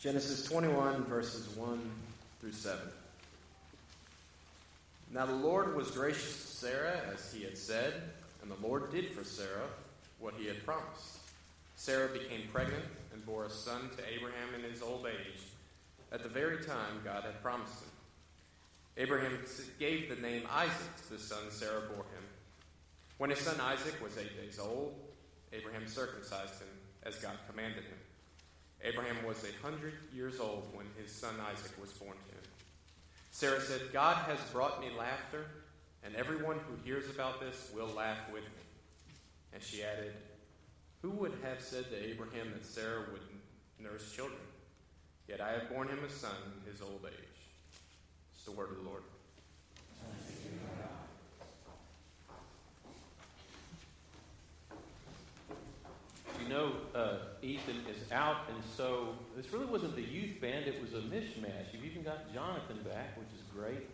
Genesis 21, verses 1 through 7. Now the Lord was gracious to Sarah, as he had said, and the Lord did for Sarah what he had promised. Sarah became pregnant and bore a son to Abraham in his old age, at the very time God had promised him. Abraham gave the name Isaac to the son Sarah bore him. When his son Isaac was eight days old, Abraham circumcised him as God commanded him. Abraham was a hundred years old when his son Isaac was born to him. Sarah said, God has brought me laughter, and everyone who hears about this will laugh with me. And she added, Who would have said to Abraham that Sarah would nurse children? Yet I have borne him a son in his old age. It's the word of the Lord. Know, uh, Ethan is out, and so this really wasn't the youth band, it was a mishmash. You've even got Jonathan back, which is great.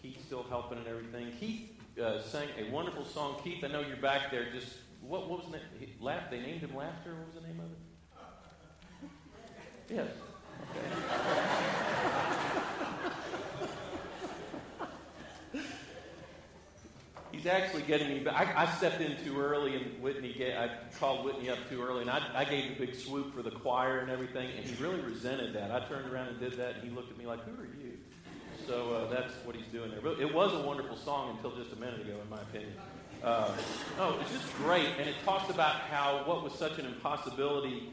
Keith's still helping and everything. Keith uh, sang a wonderful song. Keith, I know you're back there. Just what, what was the name? Laugh. They named him Laughter. What was the name of it? Yes. Okay. He's actually getting me back. I, I, stepped in too early, and Whitney, get, I called Whitney up too early, and I, I gave a big swoop for the choir and everything, and he really resented that. I turned around and did that, and he looked at me like, "Who are you?" So uh, that's what he's doing there. But it was a wonderful song until just a minute ago, in my opinion. Uh, oh, it's just great, and it talks about how what was such an impossibility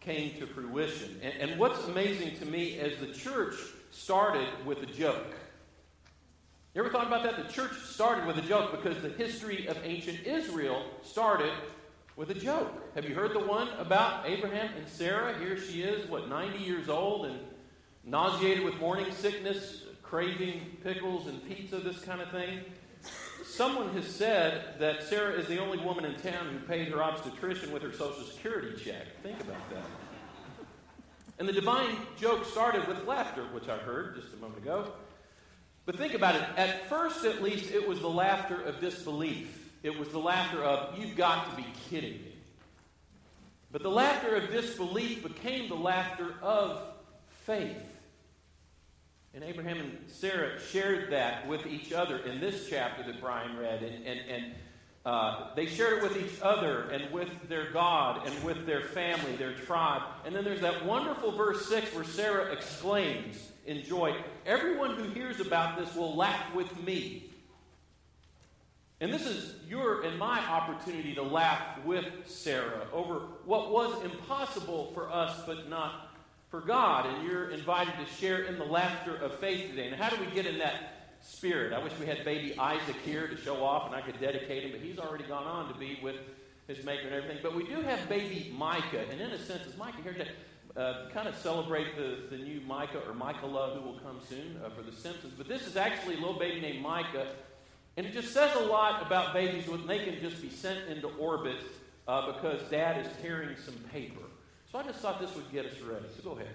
came to fruition. And, and what's amazing to me is the church started with a joke. You ever thought about that? The church started with a joke because the history of ancient Israel started with a joke. Have you heard the one about Abraham and Sarah? Here she is, what, 90 years old and nauseated with morning sickness, craving pickles and pizza, this kind of thing. Someone has said that Sarah is the only woman in town who paid her obstetrician with her Social Security check. Think about that. And the divine joke started with laughter, which I heard just a moment ago. But think about it. At first, at least, it was the laughter of disbelief. It was the laughter of, you've got to be kidding me. But the laughter of disbelief became the laughter of faith. And Abraham and Sarah shared that with each other in this chapter that Brian read. And, and, and uh, they shared it with each other and with their God and with their family, their tribe. And then there's that wonderful verse 6 where Sarah exclaims in joy, Everyone who hears about this will laugh with me. And this is your and my opportunity to laugh with Sarah over what was impossible for us, but not for God, and you're invited to share in the laughter of faith today. And how do we get in that spirit? I wish we had baby Isaac here to show off and I could dedicate him, but he's already gone on to be with his maker and everything. But we do have baby Micah, and in a sense, is Micah here to uh, kind of celebrate the, the new Micah or Michaela who will come soon uh, for the Simpsons. But this is actually a little baby named Micah, and it just says a lot about babies when they can just be sent into orbit uh, because dad is tearing some paper. So I just thought this would get us ready. So go ahead,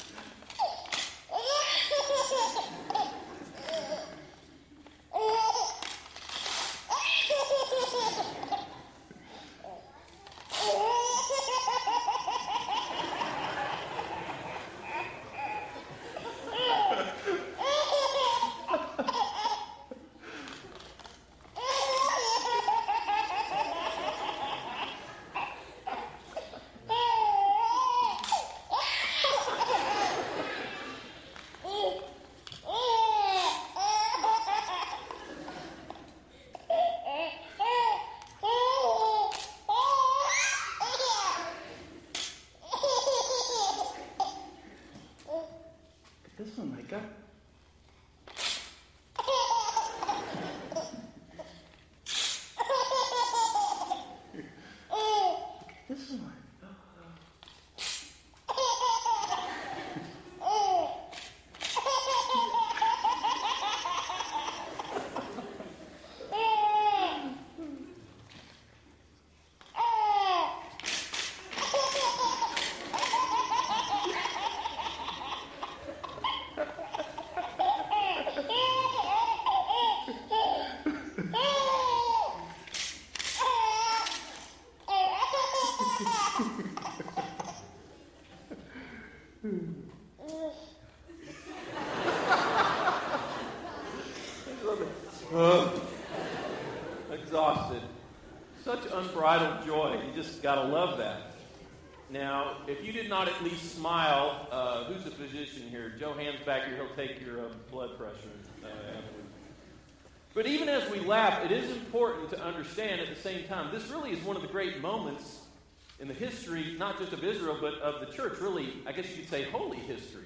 Now, if you did not at least smile, uh, who's a physician here? Joe Hand's back here. He'll take your uh, blood pressure uh, But even as we laugh, it is important to understand at the same time, this really is one of the great moments in the history, not just of Israel, but of the church. Really, I guess you could say holy history.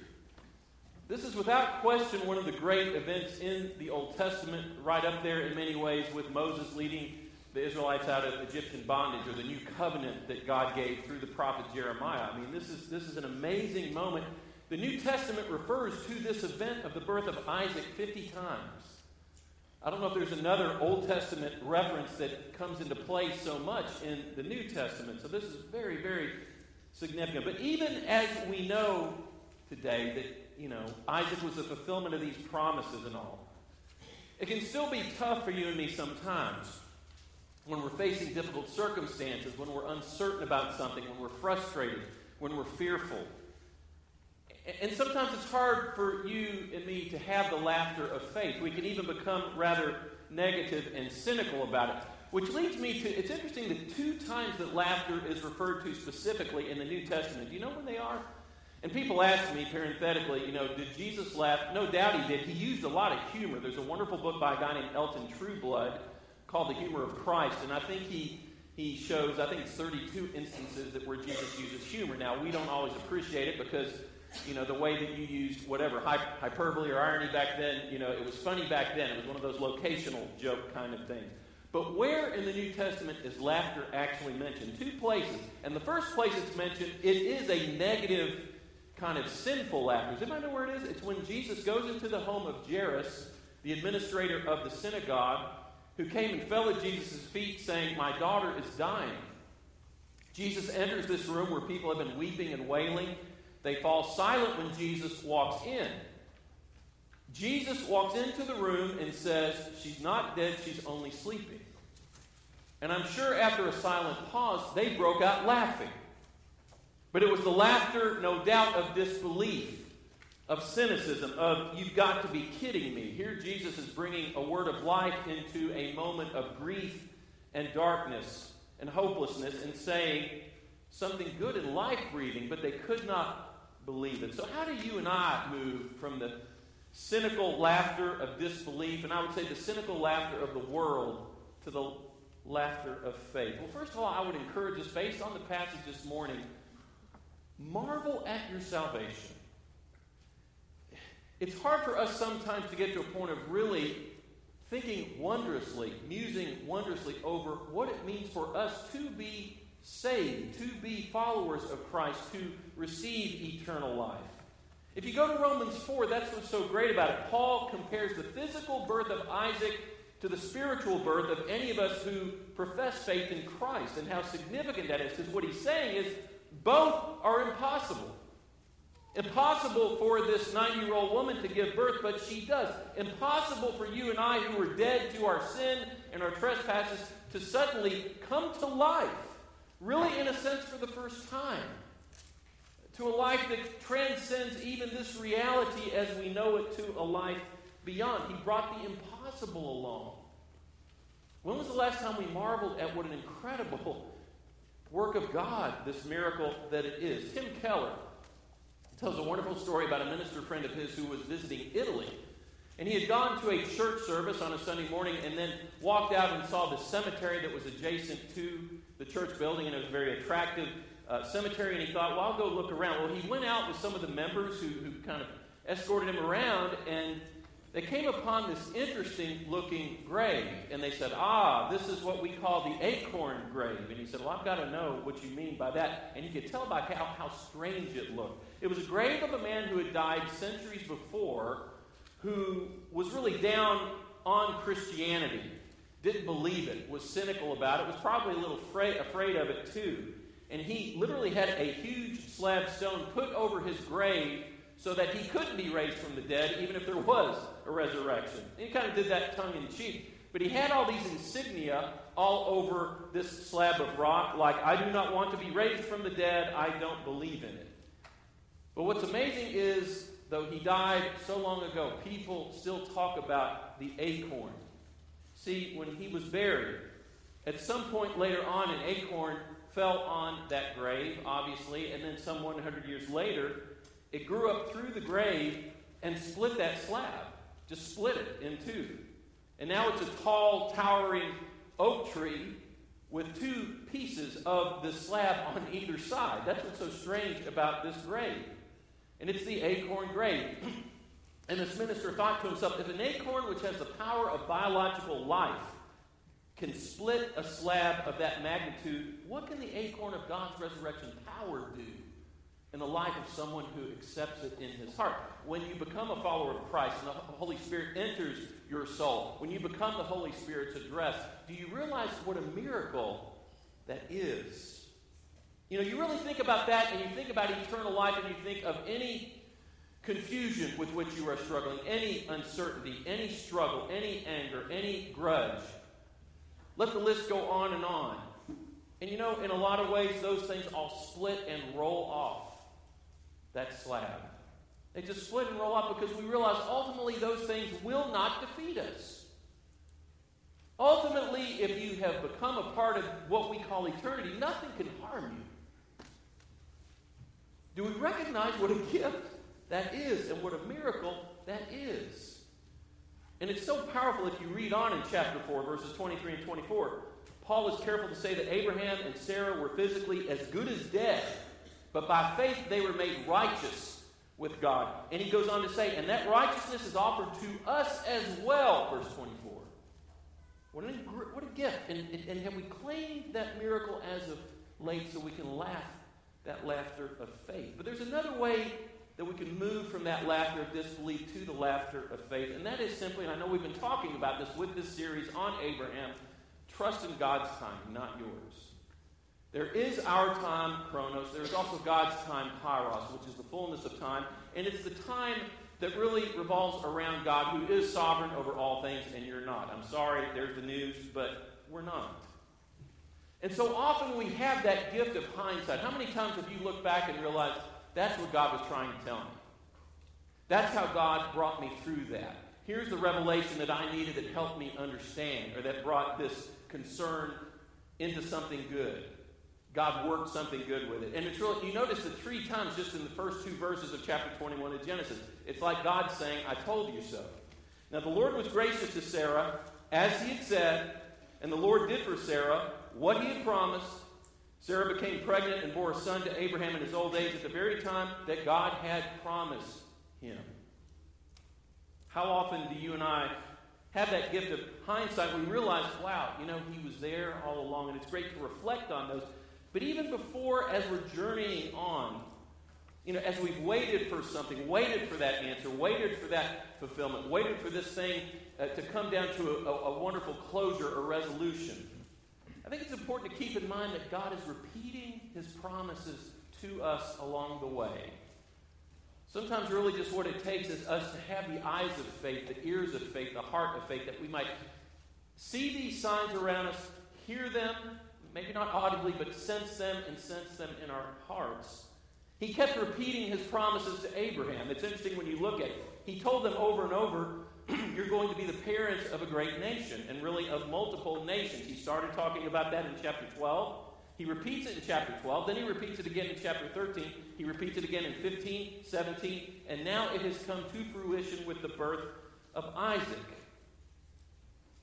This is without question one of the great events in the Old Testament, right up there in many ways with Moses leading the Israelites out of Egyptian bondage or the new covenant that God gave through the prophet Jeremiah. I mean, this is, this is an amazing moment. The New Testament refers to this event of the birth of Isaac 50 times. I don't know if there's another Old Testament reference that comes into play so much in the New Testament. So this is very, very significant. But even as we know today that you know, Isaac was the fulfillment of these promises and all. It can still be tough for you and me sometimes when we're facing difficult circumstances, when we're uncertain about something, when we're frustrated, when we're fearful. And sometimes it's hard for you and me to have the laughter of faith. We can even become rather negative and cynical about it. Which leads me to it's interesting the two times that laughter is referred to specifically in the New Testament. Do you know when they are? And people ask me parenthetically, you know, did Jesus laugh? No doubt he did. He used a lot of humor. There's a wonderful book by a guy named Elton Trueblood called The Humor of Christ. And I think he, he shows, I think it's 32 instances that where Jesus uses humor. Now, we don't always appreciate it because, you know, the way that you used whatever, hyperbole or irony back then, you know, it was funny back then. It was one of those locational joke kind of things. But where in the New Testament is laughter actually mentioned? Two places. And the first place it's mentioned, it is a negative kind of sinful laughter. Does anybody know where it is? It's when Jesus goes into the home of Jairus, the administrator of the synagogue, who came and fell at Jesus' feet saying, My daughter is dying. Jesus enters this room where people have been weeping and wailing. They fall silent when Jesus walks in. Jesus walks into the room and says, She's not dead, she's only sleeping. And I'm sure after a silent pause, they broke out laughing. But it was the laughter, no doubt, of disbelief, of cynicism, of you've got to be kidding me. Here Jesus is bringing a word of life into a moment of grief and darkness and hopelessness and saying something good and life breathing, but they could not believe it. So, how do you and I move from the cynical laughter of disbelief, and I would say the cynical laughter of the world, to the laughter of faith? Well, first of all, I would encourage us, based on the passage this morning, Marvel at your salvation. It's hard for us sometimes to get to a point of really thinking wondrously, musing wondrously over what it means for us to be saved, to be followers of Christ, to receive eternal life. If you go to Romans 4, that's what's so great about it. Paul compares the physical birth of Isaac to the spiritual birth of any of us who profess faith in Christ and how significant that is. Because what he's saying is both are impossible. Impossible for this 90 year old woman to give birth, but she does. Impossible for you and I, who are dead to our sin and our trespasses, to suddenly come to life, really, in a sense, for the first time. To a life that transcends even this reality as we know it to a life beyond. He brought the impossible along. When was the last time we marveled at what an incredible work of God, this miracle that it is. Tim Keller tells a wonderful story about a minister friend of his who was visiting Italy. And he had gone to a church service on a Sunday morning and then walked out and saw the cemetery that was adjacent to the church building, and it was a very attractive uh, cemetery. And he thought, well, I'll go look around. Well, he went out with some of the members who, who kind of escorted him around, and they came upon this interesting looking grave, and they said, Ah, this is what we call the acorn grave. And he said, Well, I've got to know what you mean by that. And you could tell by how, how strange it looked. It was a grave of a man who had died centuries before, who was really down on Christianity, didn't believe it, was cynical about it, was probably a little afraid, afraid of it too. And he literally had a huge slab stone put over his grave so that he couldn't be raised from the dead, even if there was a resurrection. And he kind of did that tongue in cheek. But he had all these insignia all over this slab of rock, like, I do not want to be raised from the dead, I don't believe in it. But what's amazing is, though he died so long ago, people still talk about the acorn See, when he was buried, at some point later on, an acorn fell on that grave, obviously, and then some 100 years later, it grew up through the grave and split that slab, just split it in two. And now it's a tall, towering oak tree with two pieces of the slab on either side. That's what's so strange about this grave. And it's the acorn grave. and this minister thought to himself if an acorn, which has the power of biological life, can split a slab of that magnitude, what can the acorn of God's resurrection power do in the life of someone who accepts it in his heart? When you become a follower of Christ and the Holy Spirit enters your soul, when you become the Holy Spirit's address, do you realize what a miracle that is? You know, you really think about that and you think about eternal life and you think of any confusion with which you are struggling, any uncertainty, any struggle, any anger, any grudge let the list go on and on. And you know, in a lot of ways, those things all split and roll off that slab. They just split and roll off because we realize ultimately those things will not defeat us. Ultimately, if you have become a part of what we call eternity, nothing can harm you. Do we recognize what a gift that is and what a miracle that is? And it's so powerful if you read on in chapter 4, verses 23 and 24. Paul is careful to say that Abraham and Sarah were physically as good as dead, but by faith they were made righteous with God. And he goes on to say, and that righteousness is offered to us as well, verse 24. What, an, what a gift. And, and have we claimed that miracle as of late so we can laugh that laughter of faith? But there's another way that we can move from that laughter of disbelief to the laughter of faith. And that is simply, and I know we've been talking about this with this series on Abraham, trust in God's time, not yours. There is our time, chronos. There is also God's time, kairos, which is the fullness of time. And it's the time that really revolves around God, who is sovereign over all things, and you're not. I'm sorry, there's the news, but we're not. And so often we have that gift of hindsight. How many times have you looked back and realized, that's what God was trying to tell me. That's how God brought me through that. Here's the revelation that I needed that helped me understand, or that brought this concern into something good. God worked something good with it. And it's really, you notice that three times just in the first two verses of chapter 21 of Genesis. It's like God saying, I told you so. Now, the Lord was gracious to Sarah, as he had said, and the Lord did for Sarah what he had promised. Sarah became pregnant and bore a son to Abraham in his old age at the very time that God had promised him. How often do you and I have that gift of hindsight? We realize, wow, you know, he was there all along, and it's great to reflect on those. But even before, as we're journeying on, you know, as we've waited for something, waited for that answer, waited for that fulfillment, waited for this thing uh, to come down to a, a, a wonderful closure or resolution, I think it's important to keep in mind that God is repeating his promises to us along the way. Sometimes, really, just what it takes is us to have the eyes of faith, the ears of faith, the heart of faith, that we might see these signs around us, hear them, maybe not audibly, but sense them and sense them in our hearts. He kept repeating his promises to Abraham. It's interesting when you look at it. He told them over and over you're going to be the parents of a great nation, and really of multiple nations. He started talking about that in chapter 12. He repeats it in chapter 12. Then he repeats it again in chapter 13. He repeats it again in 15, 17. And now it has come to fruition with the birth of Isaac.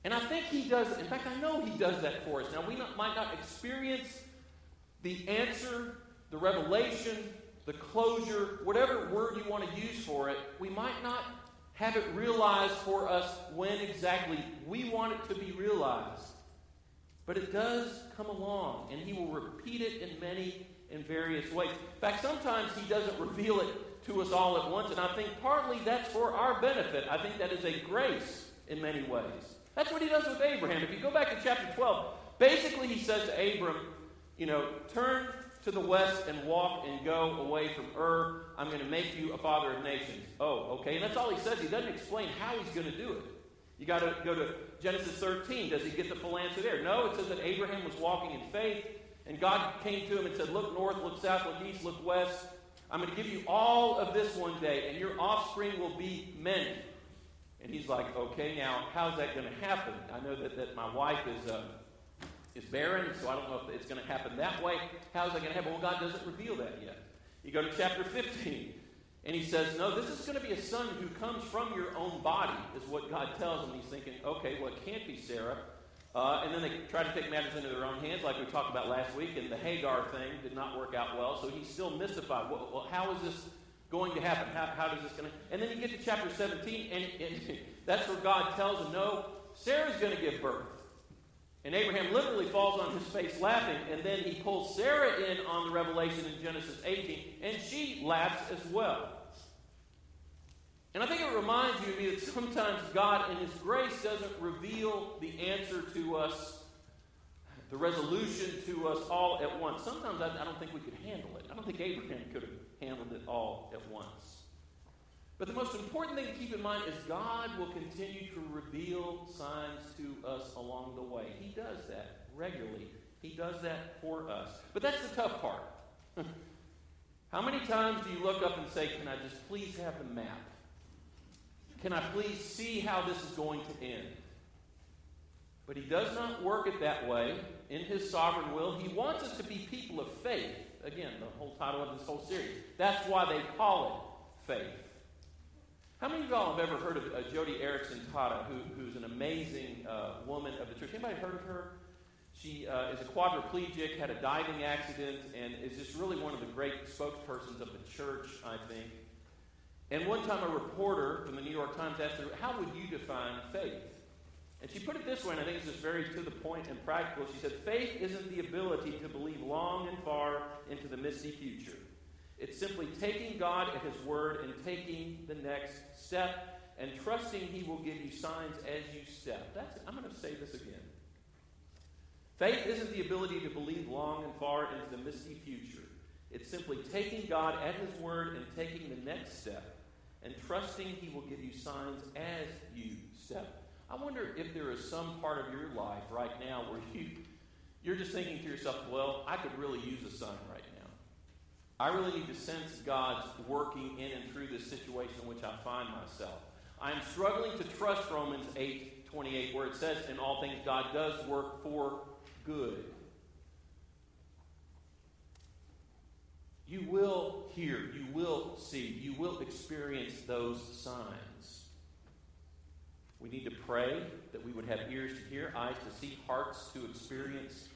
And I think he does, in fact, I know he does that for us. Now, we not, might not experience the answer, the revelation, the closure, whatever word you want to use for it. We might not have it realized for us when exactly we want it to be realized. But it does come along, and He will repeat it in many and various ways. In fact, sometimes He doesn't reveal it to us all at once, and I think partly that's for our benefit. I think that is a grace in many ways. That's what He does with Abraham. If you go back to chapter 12, basically He says to Abram, you know, turn to the west and walk and go away from Ur. I'm going to make you a father of nations. Oh, okay. And that's all he says. He doesn't explain how he's going to do it. You got to go to Genesis 13. Does he get the full answer there? No, it says that Abraham was walking in faith, and God came to him and said, Look north, look south, look east, look west. I'm going to give you all of this one day, and your offspring will be many. And he's like, okay, now how's that going to happen? I know that, that my wife is, uh, is barren, so I don't know if it's going to happen that way. How's that going to happen? Well, God doesn't reveal that yet. You go to chapter 15, and he says, no, this is going to be a son who comes from your own body, is what God tells him. He's thinking, okay, well, it can't be Sarah. Uh, and then they try to take matters into their own hands, like we talked about last week, and the Hagar thing did not work out well. So he's still mystified. Well, well how is this going to happen? How, how does this going to? And then you get to chapter 17, and, and that's where God tells him, no, Sarah's going to give birth. And Abraham literally falls on his face laughing, and then he pulls Sarah in on the revelation in Genesis 18, and she laughs as well. And I think it reminds you of me that sometimes God, in His grace, doesn't reveal the answer to us, the resolution to us all at once. Sometimes I, I don't think we could handle it. I don't think Abraham could have handled it all at once. But the most important thing to keep in mind is God will continue to reveal signs to us along the way. He does that regularly. He does that for us. But that's the tough part. How many times do you look up and say, Can I just please have the map? Can I please see how this is going to end? But he does not work it that way in his sovereign will. He wants us to be people of faith. Again, the whole title of this whole series. That's why they call it faith. How many of y'all have ever heard of uh, Joni Eareckson Tada, who, who's an amazing uh, woman of the church? Anybody heard of her? She uh, is a quadriplegic, had a diving accident, and is just really one of the great spokespersons of the church, I think. And one time a reporter from the New York Times asked her, How would you define faith? And she put it this way, and I think it's just very to the point and practical. She said, Faith isn't the ability to believe long and far into the misty future. It's simply taking God at His word and taking the next step and trusting He will give you signs as you step. That's, I'm going to say this again. Faith isn't the ability to believe long and far into the misty future. It's simply taking God at His word and taking the next step and trusting He will give you signs as you step. I wonder if there is some part of your life right now where you, you're just thinking to yourself, well, I could really use a sign right. I really need to sense God's working in and through this situation in which I find myself. I'm struggling to trust Romans 8 28, where it says, In all things, God does work for good You will hear, you will see, you will experience those signs. We need to pray that we would have ears to hear, eyes to see, hearts to experience,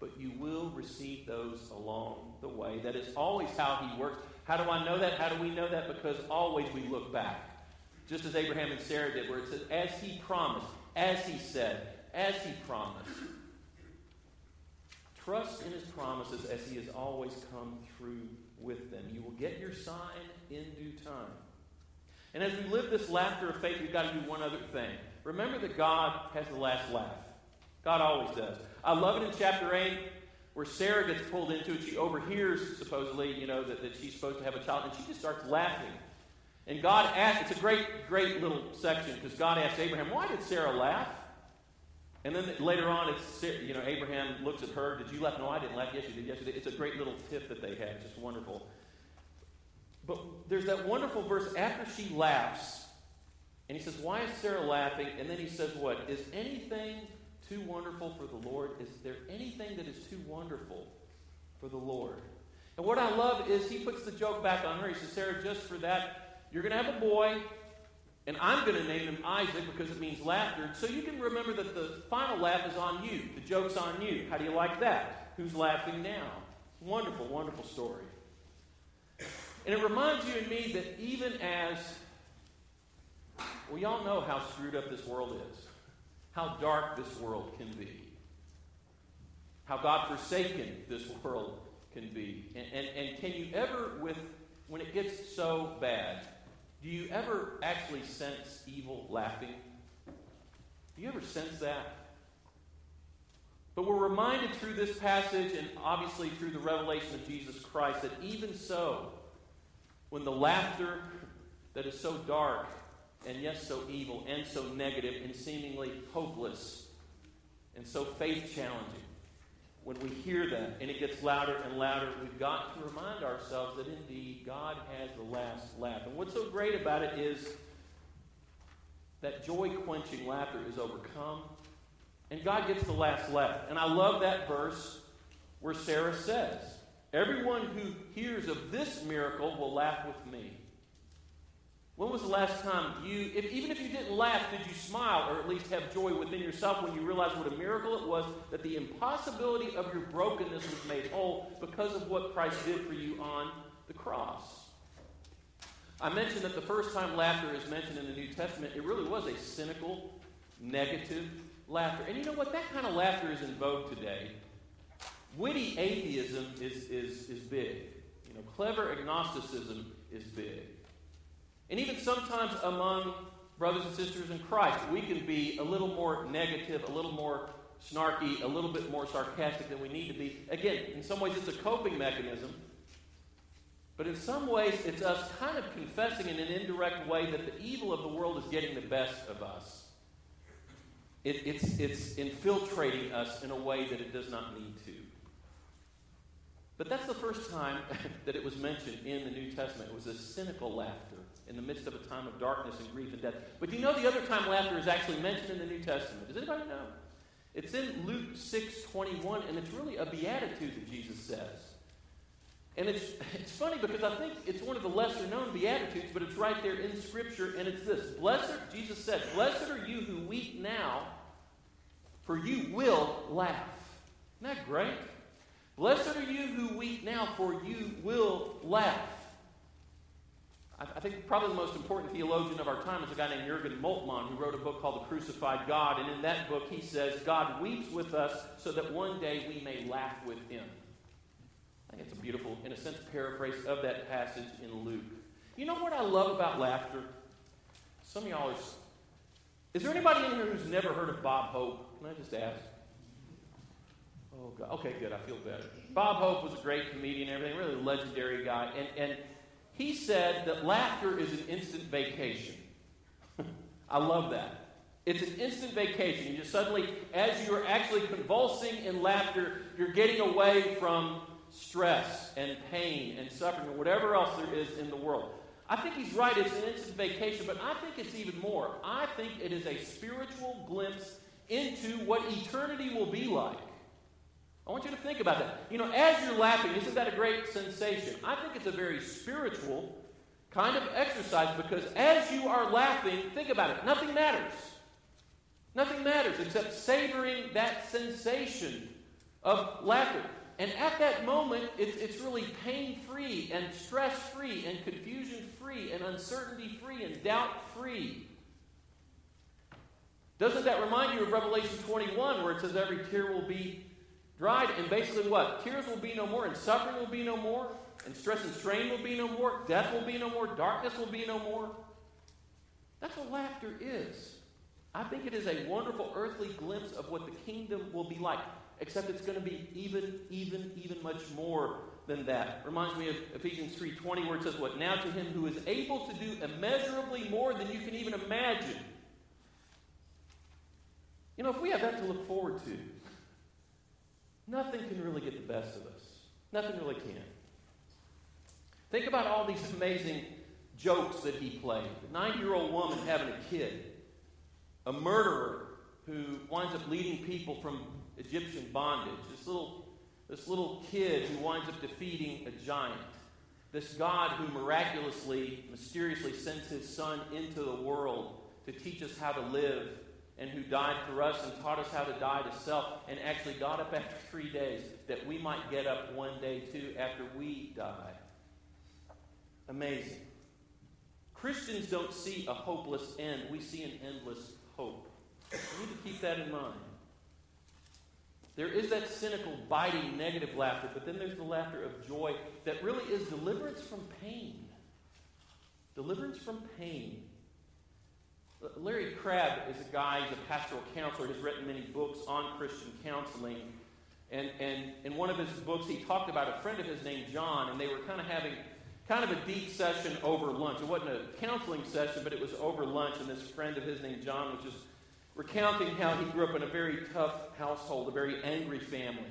but you will receive those along the way. That is always how He works. How do I know that? How do we know that? Because always we look back. Just as Abraham and Sarah did, where it says, as He promised, as He said, as He promised. Trust in his promises as he has always come through with them. You will get your sign in due time. And as we live this laughter of faith, we've got to do one other thing. Remember that God has the last laugh. God always does. I love it in chapter 8 where Sarah gets pulled into it. She overhears, supposedly, you know, that, that she's supposed to have a child, and she just starts laughing. And God asks, it's a great, great little section because God asks Abraham, why did Sarah laugh? And then later on, it's you know Abraham looks at her. Did you laugh? No, I didn't laugh. Yes, you did. Yes, you did. It's a great little tip that they had. Just wonderful. But there's that wonderful verse after she laughs, and he says, "Why is Sarah laughing?" And then he says, "What is anything too wonderful for the Lord? Is there anything that is too wonderful for the Lord?" And what I love is he puts the joke back on her. He says, "Sarah, just for that, you're going to have a boy." And I'm going to name him Isaac because it means laughter. So you can remember that the final laugh is on you. The joke's on you. How do you like that? Who's laughing now? Wonderful, wonderful story. And it reminds you and me that even as we all know how screwed up this world is, how dark this world can be, how God forsaken this world can be. And, and, and can you ever, with when it gets so bad, do you ever actually sense evil laughing? Do you ever sense that? But we're reminded through this passage and obviously through the revelation of Jesus Christ that even so, when the laughter that is so dark and yes, so evil and so negative and seemingly hopeless and so faith challenging, when we hear that and it gets louder and louder, we've got to remind ourselves that indeed God has the last laugh. And what's so great about it is that joy quenching laughter is overcome, and God gets the last laugh. And I love that verse where Sarah says, Everyone who hears of this miracle will laugh with me. When was the last time you, if, even if you didn't laugh, did you smile or at least have joy within yourself when you realized what a miracle it was that the impossibility of your brokenness was made whole because of what Christ did for you on the cross? I mentioned that the first time laughter is mentioned in the New Testament, it really was a cynical, negative laughter. And you know what? That kind of laughter is in vogue today. Witty atheism is, is, is big. You know, clever agnosticism is big. And even sometimes among brothers and sisters in Christ, we can be a little more negative, a little more snarky, a little bit more sarcastic than we need to be. Again, in some ways, it's a coping mechanism. But in some ways, it's us kind of confessing in an indirect way that the evil of the world is getting the best of us. It, it's, it's infiltrating us in a way that it does not need to. But that's the first time that it was mentioned in the New Testament. It was a cynical laughter in the midst of a time of darkness and grief and death. But do you know the other time laughter is actually mentioned in the New Testament? Does anybody know? It's in Luke 6 21, and it's really a beatitude that Jesus says. And it's, it's funny because I think it's one of the lesser known Beatitudes, but it's right there in Scripture, and it's this Blessed, Jesus said, Blessed are you who weep now, for you will laugh. Isn't that great? Blessed are you who weep now, for you will laugh. I, I think probably the most important theologian of our time is a guy named Jurgen Moltmann, who wrote a book called The Crucified God. And in that book, he says, God weeps with us so that one day we may laugh with him. I think it's a beautiful, in a sense, paraphrase of that passage in Luke. You know what I love about laughter? Some of y'all are. Is there anybody in here who's never heard of Bob Hope? Can I just ask? Oh, God. Okay, good. I feel better. Bob Hope was a great comedian everything, really legendary guy. And, and he said that laughter is an instant vacation. I love that. It's an instant vacation. You just suddenly, as you're actually convulsing in laughter, you're getting away from stress and pain and suffering or whatever else there is in the world. I think he's right. It's an instant vacation, but I think it's even more. I think it is a spiritual glimpse into what eternity will be like. I want you to think about that. You know, as you're laughing, isn't that a great sensation? I think it's a very spiritual kind of exercise because as you are laughing, think about it. Nothing matters. Nothing matters except savoring that sensation of laughter. And at that moment, it's, it's really pain free and stress free and confusion free and uncertainty free and doubt free. Doesn't that remind you of Revelation 21 where it says every tear will be dried? And basically, what? Tears will be no more, and suffering will be no more, and stress and strain will be no more, death will be no more, darkness will be no more. That's what laughter is. I think it is a wonderful earthly glimpse of what the kingdom will be like except it's going to be even, even, even much more than that. Reminds me of Ephesians 3.20 where it says, What? Now to him who is able to do immeasurably more than you can even imagine. You know, if we have that to look forward to, nothing can really get the best of us. Nothing really can. Think about all these amazing jokes that he played. A 90 year old woman having a kid, a murderer who winds up leading people from Egyptian bondage. This little, this little kid who winds up defeating a giant. This God who miraculously, mysteriously sends his son into the world to teach us how to live and who died for us and taught us how to die to self and actually got up after three days that we might get up one day too after we die. Amazing. Christians don't see a hopeless end, we see an endless hope. We need to keep that in mind. There is that cynical, biting, negative laughter, but then there's the laughter of joy that really is deliverance from pain. Deliverance from pain. Larry Crabb is a guy, he's a pastoral counselor, has written many books on Christian counseling. And, and in one of his books, he talked about a friend of his named John, and they were kind of having kind of a deep session over lunch. It wasn't a counseling session, but it was over lunch, and this friend of his named John was just recounting how he grew up in a very tough household, a very angry family.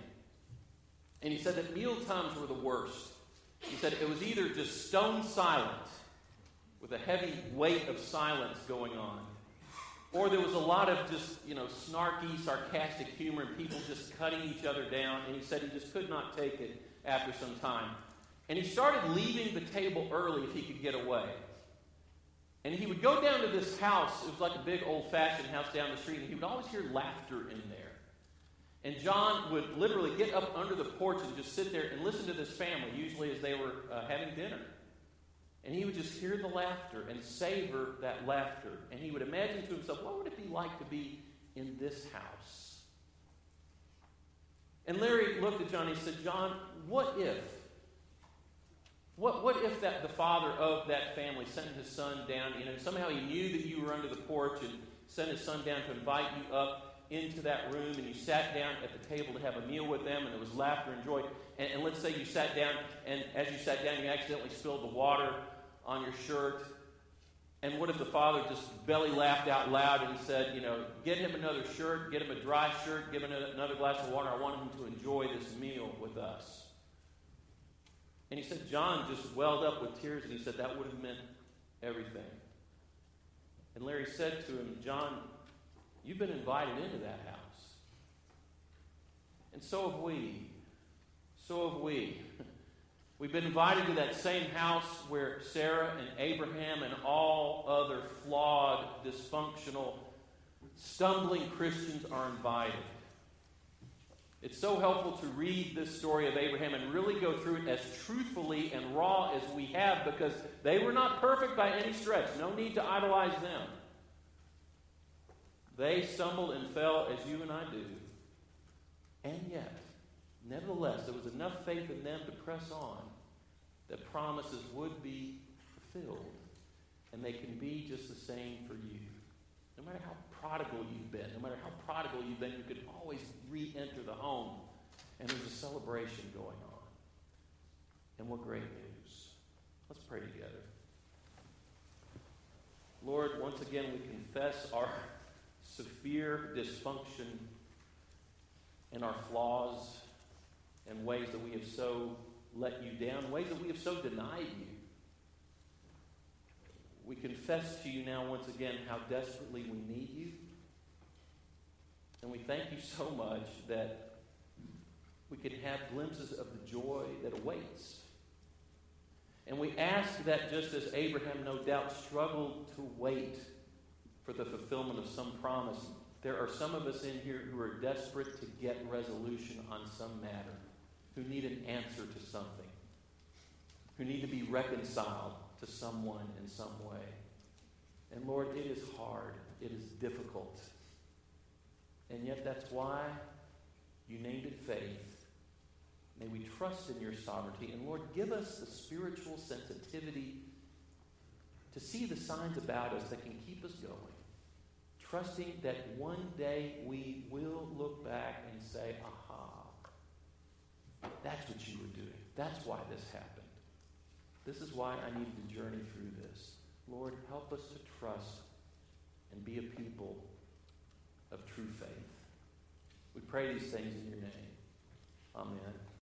And he said that meal times were the worst. He said it was either just stone silent, with a heavy weight of silence going on, or there was a lot of just, you know, snarky, sarcastic humor and people just cutting each other down. And he said he just could not take it after some time. And he started leaving the table early if he could get away. And he would go down to this house. It was like a big old fashioned house down the street. And he would always hear laughter in there. And John would literally get up under the porch and just sit there and listen to this family, usually as they were uh, having dinner. And he would just hear the laughter and savor that laughter. And he would imagine to himself, what would it be like to be in this house? And Larry looked at John and he said, John, what if? What, what if that the father of that family sent his son down, you know, somehow he knew that you were under the porch and sent his son down to invite you up into that room and you sat down at the table to have a meal with them and there was laughter and joy. And, and let's say you sat down and as you sat down you accidentally spilled the water on your shirt. And what if the father just belly laughed out loud and said, you know, get him another shirt, get him a dry shirt, give him another glass of water. I want him to enjoy this meal with us. And he said, John just welled up with tears and he said, that would have meant everything. And Larry said to him, John, you've been invited into that house. And so have we. So have we. We've been invited to that same house where Sarah and Abraham and all other flawed, dysfunctional, stumbling Christians are invited. It's so helpful to read this story of Abraham and really go through it as truthfully and raw as we have because they were not perfect by any stretch. No need to idolize them. They stumbled and fell as you and I do. And yet, nevertheless, there was enough faith in them to press on that promises would be fulfilled. And they can be just the same for you. No matter how prodigal you've been, no matter how prodigal you've been, you can always re enter the home. And there's a celebration going on. And what great news. Let's pray together. Lord, once again, we confess our severe dysfunction and our flaws and ways that we have so let you down, ways that we have so denied you. We confess to you now, once again, how desperately we need you. And we thank you so much that we can have glimpses of the joy that awaits. And we ask that just as Abraham no doubt struggled to wait for the fulfillment of some promise, there are some of us in here who are desperate to get resolution on some matter who need an answer to something, who need to be reconciled to someone in some way. And Lord, it is hard, it is difficult. And yet, that's why you named it faith. May we trust in your sovereignty. And Lord, give us the spiritual sensitivity to see the signs about us that can keep us going. Trusting that one day we will look back and say, aha, that's what you were doing. That's why this happened. This is why I needed to journey through this. Lord, help us to trust and be a people of true faith. We pray these things in your name. Amen.